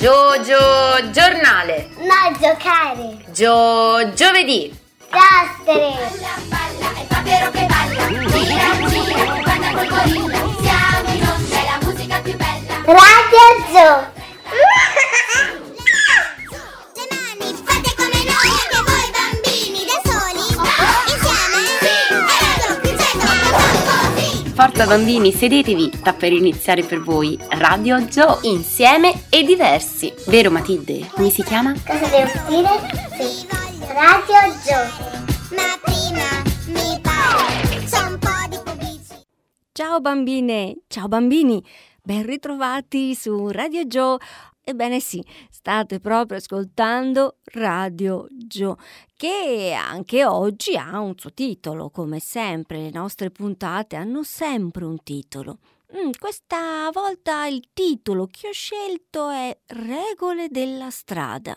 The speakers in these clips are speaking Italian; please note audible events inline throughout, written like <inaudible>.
Gio, gio, giornale. No, giocare. Gio, giovedì. Cassere. Balla, balla, è Papero che balla. Gira, gira, che balla col gorilla. Siamo in onda, è la musica più bella. Radio Zoo. Forza bambini, sedetevi, sta per iniziare per voi Radio Joe, insieme e diversi. Vero Matilde? Come si chiama? Cosa devo dire? Sì. Radio Zoo. Ma prima mi pare, c'è un po' di pubblicità. Ciao bambine, ciao bambini, ben ritrovati su Radio Joe. Ebbene sì, state proprio ascoltando Radio Joe, che anche oggi ha un suo titolo, come sempre, le nostre puntate hanno sempre un titolo. Mm, questa volta il titolo che ho scelto è Regole della strada.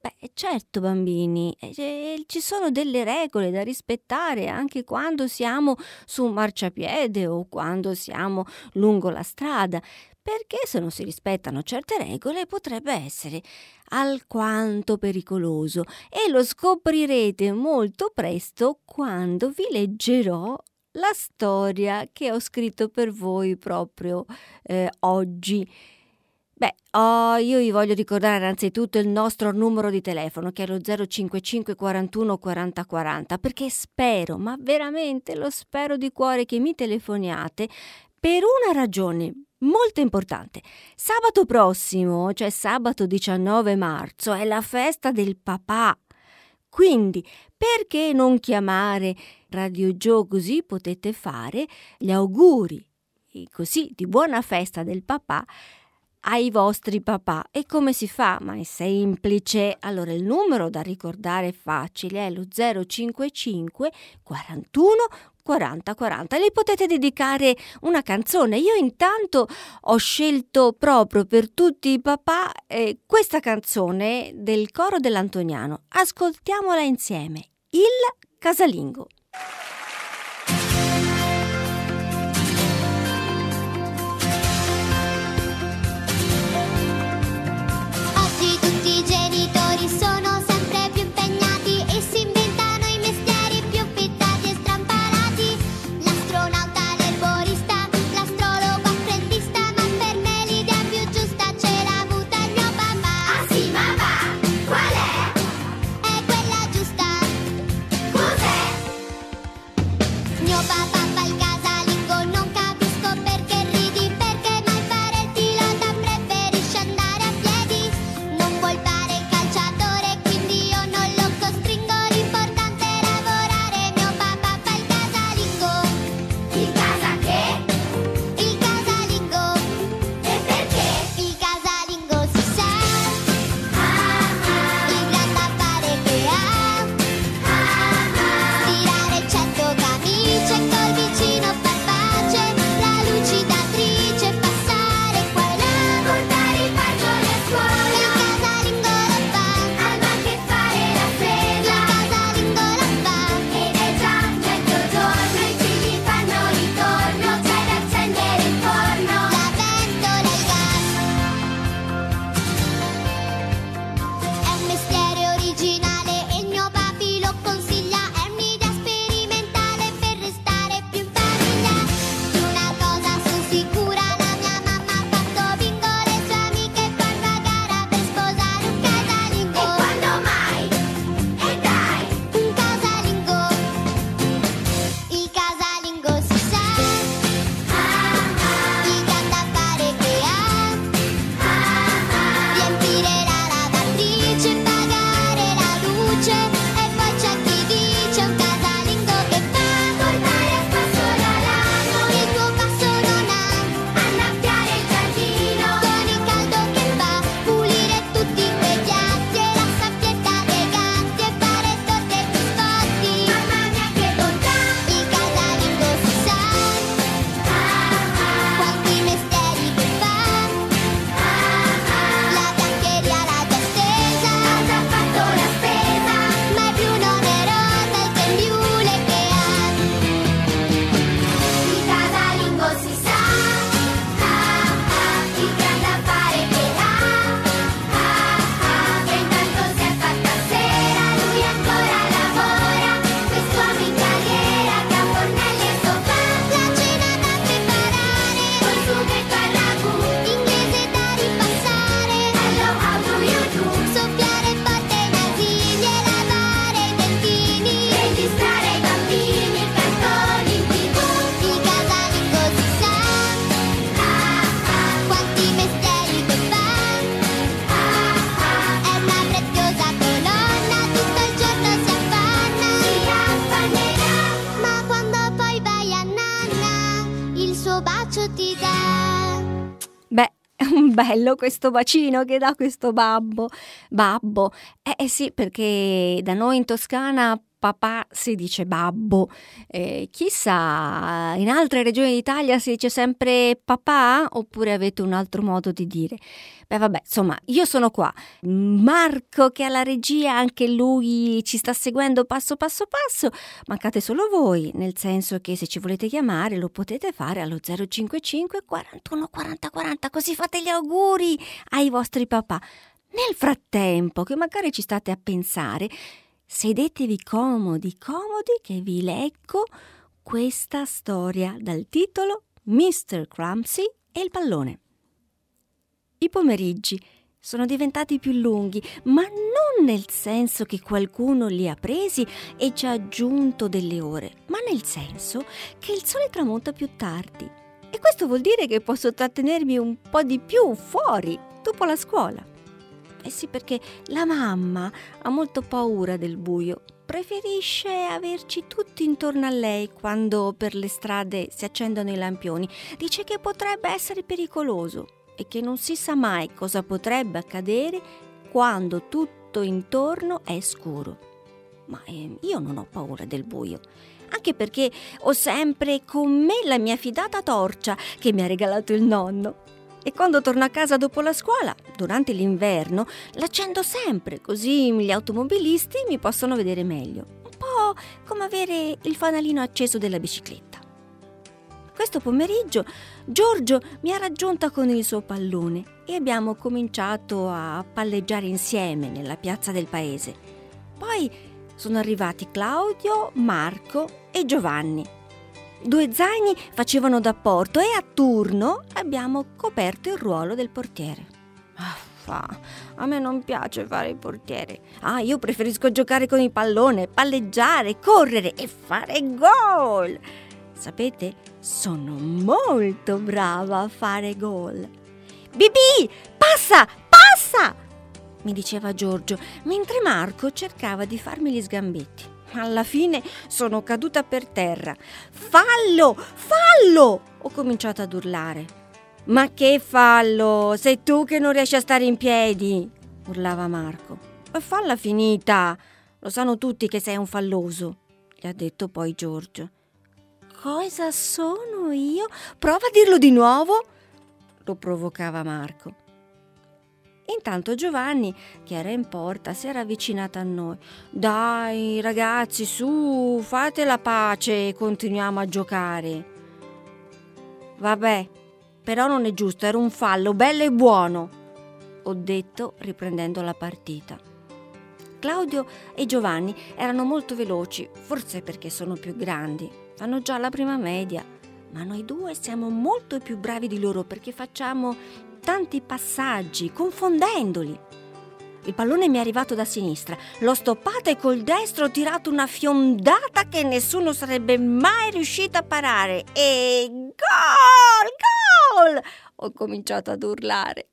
Beh, certo bambini, eh, ci sono delle regole da rispettare anche quando siamo su un marciapiede o quando siamo lungo la strada, perché se non si rispettano certe regole potrebbe essere alquanto pericoloso e lo scoprirete molto presto quando vi leggerò la storia che ho scritto per voi proprio eh, oggi. Beh, oh, io vi voglio ricordare innanzitutto il nostro numero di telefono che è lo 055 41 40 40 perché spero, ma veramente lo spero di cuore che mi telefoniate per una ragione molto importante. Sabato prossimo, cioè sabato 19 marzo, è la festa del papà. Quindi, perché non chiamare Radio Joe così potete fare gli auguri così di buona festa del papà ai vostri papà. E come si fa? Ma è semplice. Allora il numero da ricordare è facile, è lo 055 41 40 40. Le potete dedicare una canzone. Io intanto ho scelto proprio per tutti i papà eh, questa canzone del coro dell'Antoniano. Ascoltiamola insieme. Il casalingo. Bello questo bacino che dà questo babbo. Babbo. Eh, eh sì, perché da noi in Toscana papà si dice babbo. Eh, chissà, in altre regioni d'Italia si dice sempre papà oppure avete un altro modo di dire? Beh, vabbè, insomma, io sono qua. Marco, che alla regia, anche lui ci sta seguendo passo passo passo. Mancate solo voi, nel senso che se ci volete chiamare lo potete fare allo 055 41 40 40, così fate gli auguri ai vostri papà. Nel frattempo, che magari ci state a pensare, Sedetevi comodi, comodi che vi leggo questa storia dal titolo Mr. Crumpsy e il pallone. I pomeriggi sono diventati più lunghi, ma non nel senso che qualcuno li ha presi e ci ha aggiunto delle ore, ma nel senso che il sole tramonta più tardi. E questo vuol dire che posso trattenermi un po' di più fuori dopo la scuola. Eh sì, perché la mamma ha molto paura del buio. Preferisce averci tutti intorno a lei quando per le strade si accendono i lampioni. Dice che potrebbe essere pericoloso e che non si sa mai cosa potrebbe accadere quando tutto intorno è scuro. Ma eh, io non ho paura del buio anche perché ho sempre con me la mia fidata torcia che mi ha regalato il nonno e quando torno a casa dopo la scuola, durante l'inverno, l'accendo sempre, così gli automobilisti mi possono vedere meglio. Un po' come avere il fanalino acceso della bicicletta. Questo pomeriggio Giorgio mi ha raggiunta con il suo pallone e abbiamo cominciato a palleggiare insieme nella piazza del paese. Poi sono arrivati Claudio, Marco e Giovanni Due zaini facevano da porto e a turno abbiamo coperto il ruolo del portiere. Ah, a me non piace fare il portiere. Ah, io preferisco giocare con il pallone, palleggiare, correre e fare gol. Sapete, sono molto brava a fare gol. Bibi, passa, passa! mi diceva Giorgio, mentre Marco cercava di farmi gli sgambetti. Alla fine sono caduta per terra. Fallo! Fallo! Ho cominciato ad urlare. Ma che fallo? Sei tu che non riesci a stare in piedi! urlava Marco. E falla finita! Lo sanno tutti che sei un falloso, gli ha detto poi Giorgio. Cosa sono io? Prova a dirlo di nuovo! lo provocava Marco. Intanto Giovanni, che era in porta, si era avvicinato a noi. Dai, ragazzi, su, fate la pace e continuiamo a giocare. Vabbè, però non è giusto, era un fallo bello e buono, ho detto riprendendo la partita. Claudio e Giovanni erano molto veloci, forse perché sono più grandi, fanno già la prima media, ma noi due siamo molto più bravi di loro perché facciamo tanti passaggi, confondendoli. Il pallone mi è arrivato da sinistra, l'ho stoppato e col destro ho tirato una fiondata che nessuno sarebbe mai riuscito a parare. E gol! Gol! Ho cominciato ad urlare.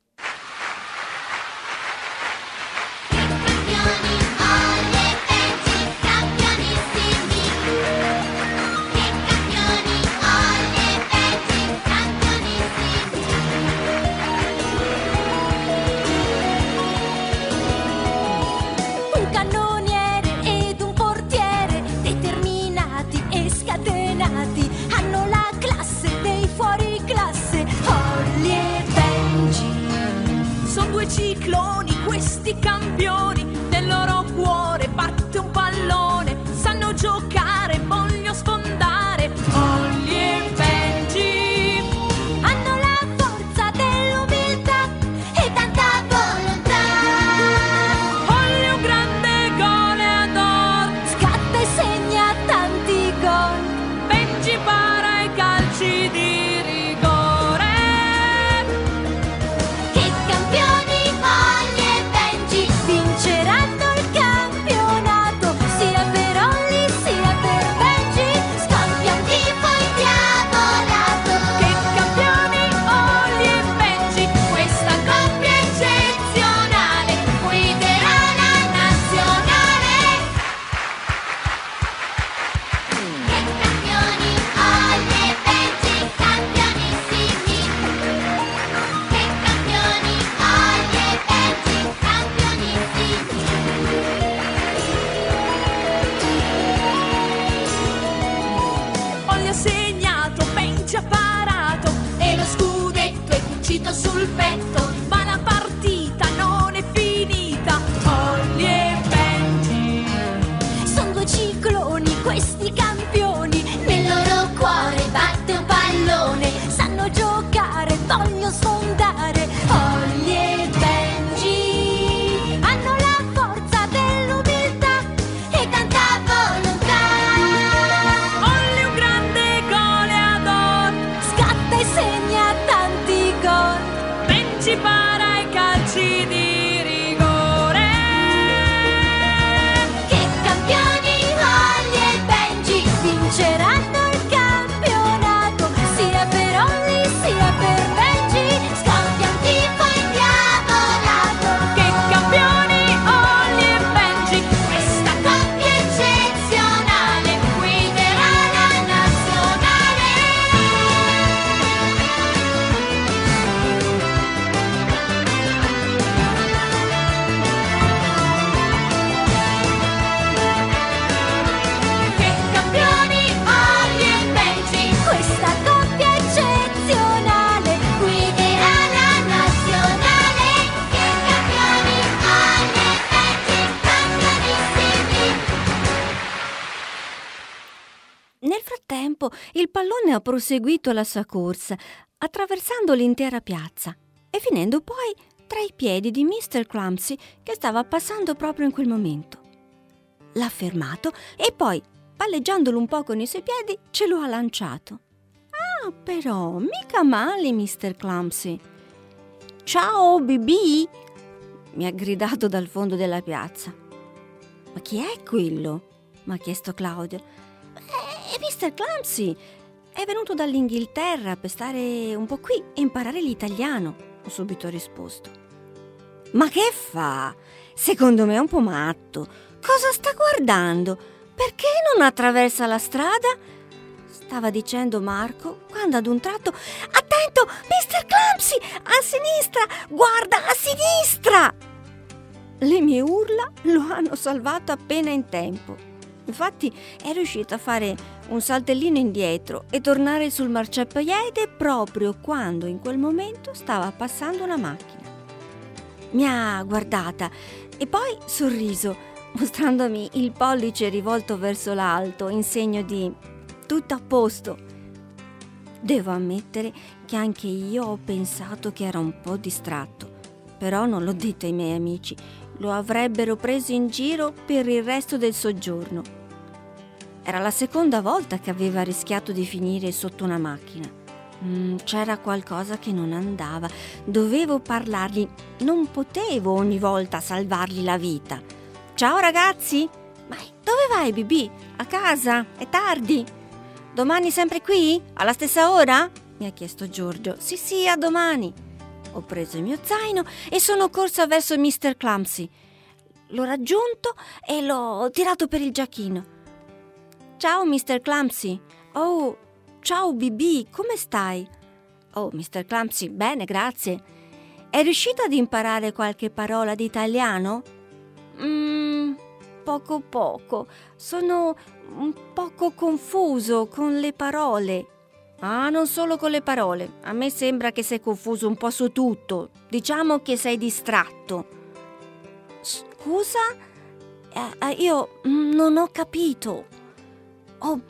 si cambió ha proseguito la sua corsa, attraversando l'intera piazza e finendo poi tra i piedi di Mr. Clumsy che stava passando proprio in quel momento. L'ha fermato e poi, palleggiandolo un po' con i suoi piedi, ce lo ha lanciato. Ah, però, mica male, Mr. Clumsy. Ciao, BB! mi ha gridato dal fondo della piazza. Ma chi è quello? mi ha chiesto Claudio. È Mr. Clumsy. È venuto dall'Inghilterra per stare un po' qui e imparare l'italiano, ho subito risposto. Ma che fa? Secondo me è un po' matto. Cosa sta guardando? Perché non attraversa la strada? Stava dicendo Marco quando ad un tratto Attento, Mr. Clumsy! A sinistra! Guarda, a sinistra! Le mie urla lo hanno salvato appena in tempo. Infatti è riuscito a fare un saltellino indietro e tornare sul marciapiede proprio quando in quel momento stava passando una macchina. Mi ha guardata e poi sorriso, mostrandomi il pollice rivolto verso l'alto in segno di tutto a posto. Devo ammettere che anche io ho pensato che era un po' distratto, però non l'ho detto ai miei amici, lo avrebbero preso in giro per il resto del soggiorno. Era la seconda volta che aveva rischiato di finire sotto una macchina. Mm, c'era qualcosa che non andava. Dovevo parlargli. Non potevo ogni volta salvargli la vita. Ciao ragazzi! Ma dove vai, BB? A casa? È tardi. Domani sempre qui? Alla stessa ora? Mi ha chiesto Giorgio. Sì, sì, a domani. Ho preso il mio zaino e sono corsa verso Mr. Clumsy. L'ho raggiunto e l'ho tirato per il giacchino. Ciao, Mr. Clumsy. Oh, ciao, BB, come stai? Oh, Mr. Clumsy, bene, grazie. È riuscito ad imparare qualche parola di italiano? Mmm, poco poco. Sono un poco confuso con le parole. Ah, non solo con le parole. A me sembra che sei confuso un po' su tutto. Diciamo che sei distratto. Scusa? Eh, eh, io mm, non ho capito. Oh,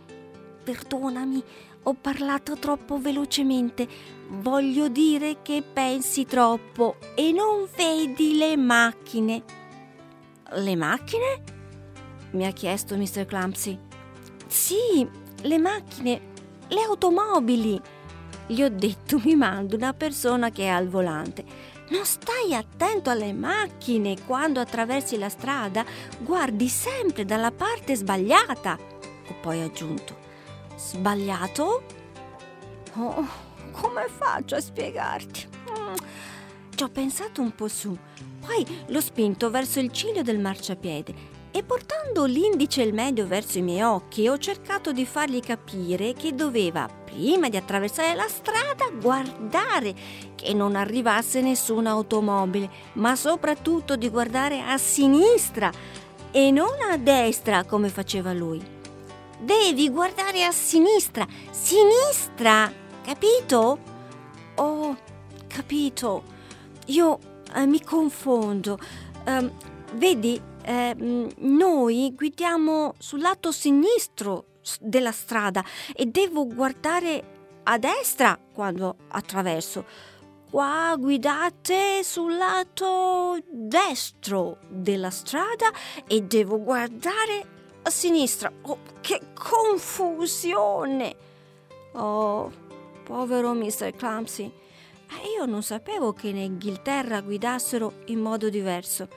perdonami, ho parlato troppo velocemente. Voglio dire che pensi troppo e non vedi le macchine. Le macchine? mi ha chiesto Mr. Clumsy. Sì, le macchine, le automobili. Gli ho detto mi mando una persona che è al volante. Non stai attento alle macchine quando attraversi la strada, guardi sempre dalla parte sbagliata. Ho poi aggiunto, sbagliato? Oh, come faccio a spiegarti? Mm, Ci ho pensato un po' su, poi l'ho spinto verso il ciglio del marciapiede e portando l'indice e il medio verso i miei occhi ho cercato di fargli capire che doveva, prima di attraversare la strada, guardare che non arrivasse nessuna automobile, ma soprattutto di guardare a sinistra e non a destra come faceva lui. Devi guardare a sinistra, sinistra, capito? Oh, capito. Io eh, mi confondo. Ehm, vedi, eh, noi guidiamo sul lato sinistro della strada e devo guardare a destra quando attraverso. qua guidate sul lato destro della strada e devo guardare a sinistra. Oh, che confusione! Oh, povero Mr. Clumsy. Eh, Io non sapevo che in Inghilterra guidassero in modo diverso.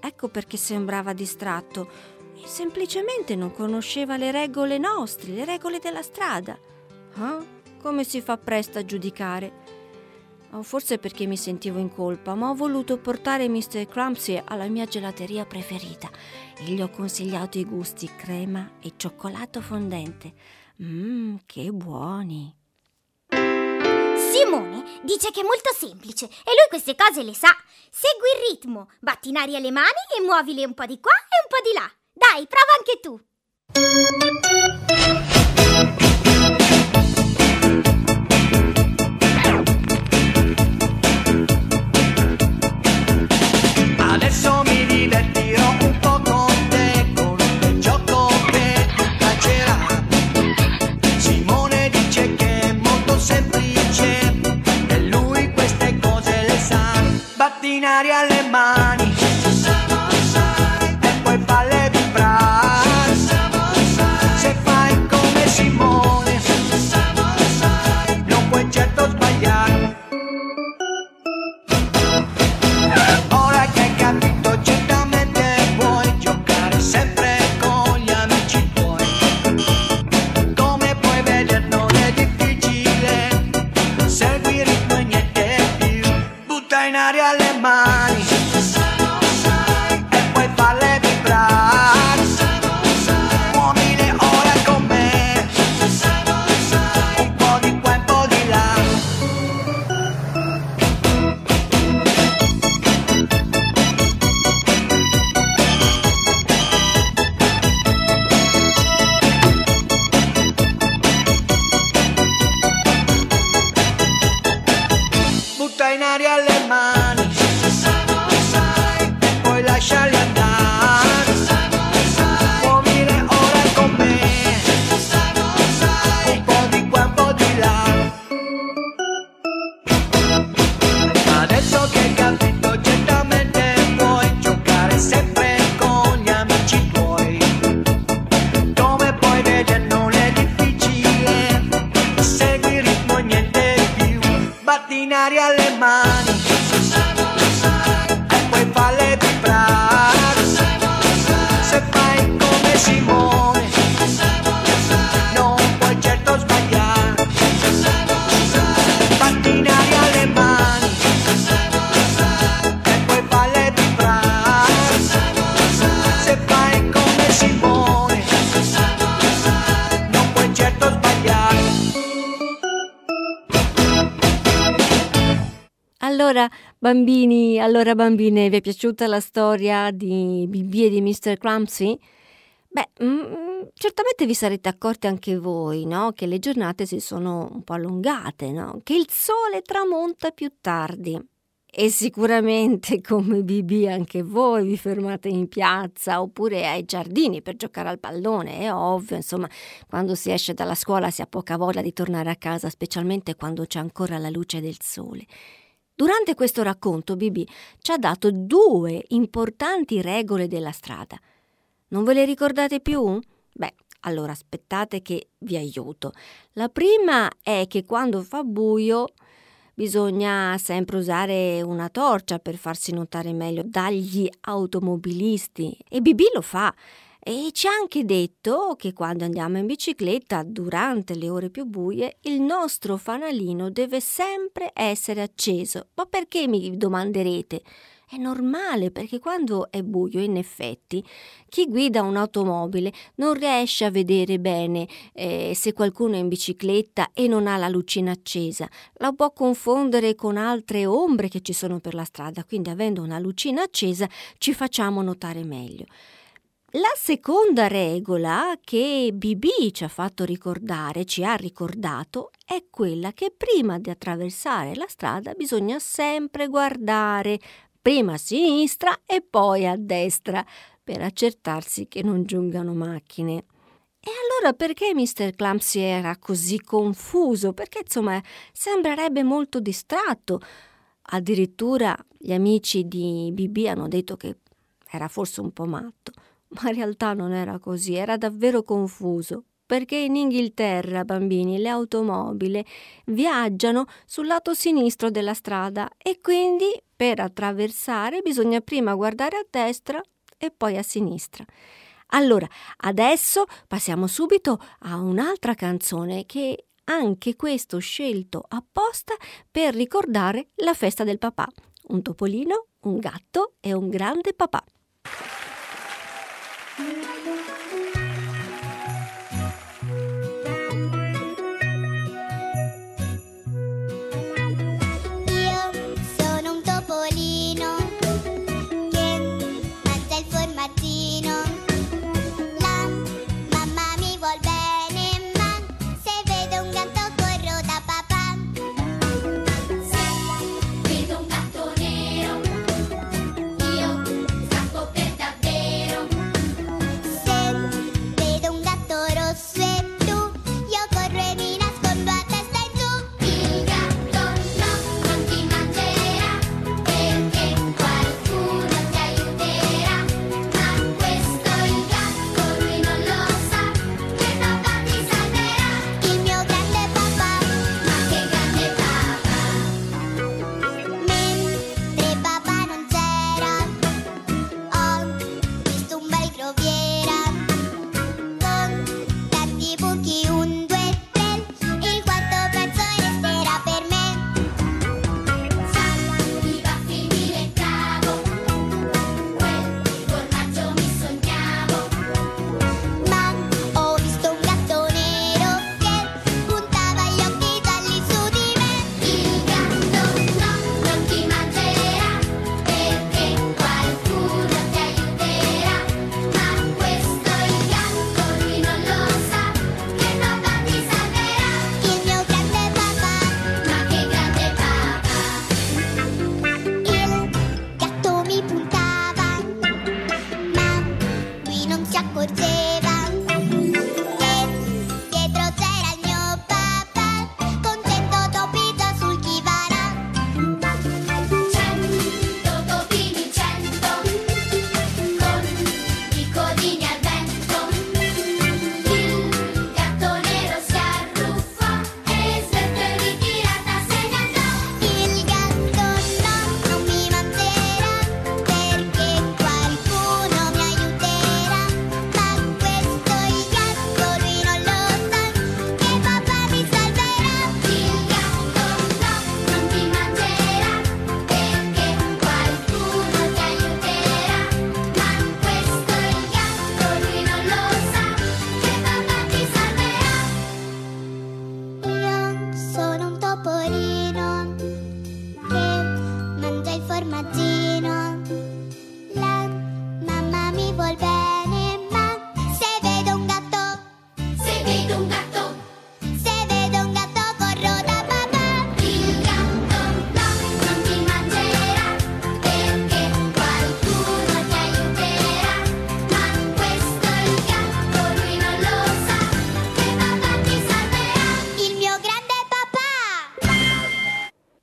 Ecco perché sembrava distratto. Semplicemente non conosceva le regole nostre, le regole della strada. Ah, Come si fa presto a giudicare? O forse perché mi sentivo in colpa, ma ho voluto portare Mr. Crumpsy alla mia gelateria preferita e gli ho consigliato i gusti crema e cioccolato fondente. Mmm, che buoni! Simone dice che è molto semplice e lui queste cose le sa. Segui il ritmo, batti in aria le mani e muovile un po' di qua e un po' di là. Dai, prova anche tu. Batti Allora, bambini, allora bambine, vi è piaciuta la storia di Bibi e di Mr. Clumsy? Beh, mm, certamente vi sarete accorti anche voi, no? Che le giornate si sono un po' allungate, no? Che il sole tramonta più tardi. E sicuramente <laughs> come Bibi anche voi vi fermate in piazza oppure ai giardini per giocare al pallone, è ovvio, insomma, quando si esce dalla scuola si ha poca voglia di tornare a casa, specialmente quando c'è ancora la luce del sole. Durante questo racconto Bibi ci ha dato due importanti regole della strada. Non ve le ricordate più? Beh, allora aspettate che vi aiuto. La prima è che quando fa buio bisogna sempre usare una torcia per farsi notare meglio dagli automobilisti e Bibi lo fa. E ci ha anche detto che quando andiamo in bicicletta durante le ore più buie il nostro fanalino deve sempre essere acceso. Ma perché mi domanderete? È normale perché quando è buio, in effetti, chi guida un'automobile non riesce a vedere bene eh, se qualcuno è in bicicletta e non ha la lucina accesa. La può confondere con altre ombre che ci sono per la strada, quindi avendo una lucina accesa ci facciamo notare meglio. La seconda regola che BB ci ha fatto ricordare, ci ha ricordato, è quella che prima di attraversare la strada bisogna sempre guardare prima a sinistra e poi a destra per accertarsi che non giungano macchine. E allora perché Mr. Clumsy era così confuso? Perché insomma sembrerebbe molto distratto. Addirittura gli amici di BB hanno detto che era forse un po' matto, ma in realtà non era così, era davvero confuso. Perché in Inghilterra, bambini, le automobili viaggiano sul lato sinistro della strada e quindi per attraversare bisogna prima guardare a destra e poi a sinistra. Allora, adesso passiamo subito a un'altra canzone che anche questo scelto apposta per ricordare la festa del papà. Un topolino, un gatto e un grande papà.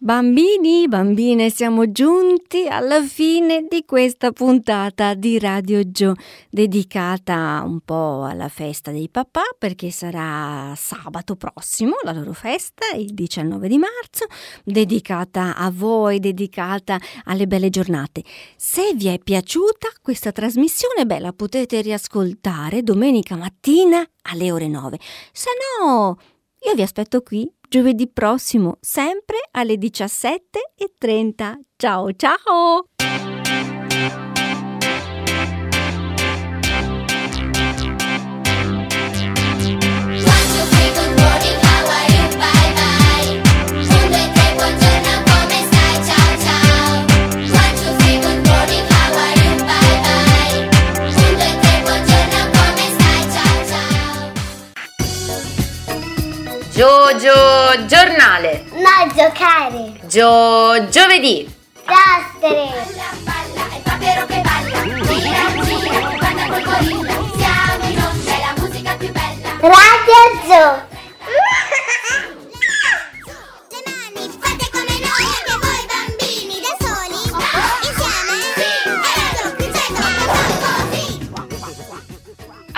Bambini, bambine, siamo giunti alla fine di questa puntata di Radio Joe, dedicata un po' alla festa dei papà, perché sarà sabato prossimo la loro festa, il 19 di marzo, dedicata a voi, dedicata alle belle giornate. Se vi è piaciuta questa trasmissione, beh, la potete riascoltare domenica mattina alle ore 9. Se no, io vi aspetto qui giovedì prossimo, sempre alle 17.30. Ciao ciao! One, giocare. Gio giovedì. Lastere. Balla, balla, è il papero che balla. Gira, gira, guarda col gorilla. Siamo in onda, è la musica più bella. Radio Gio.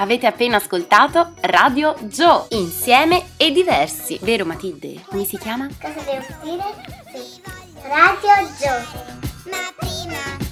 Avete appena ascoltato Radio Joe, insieme e diversi. Vero Matilde? Come si chiama? Cosa devo dire? Sì. Radio Gio. Ma prima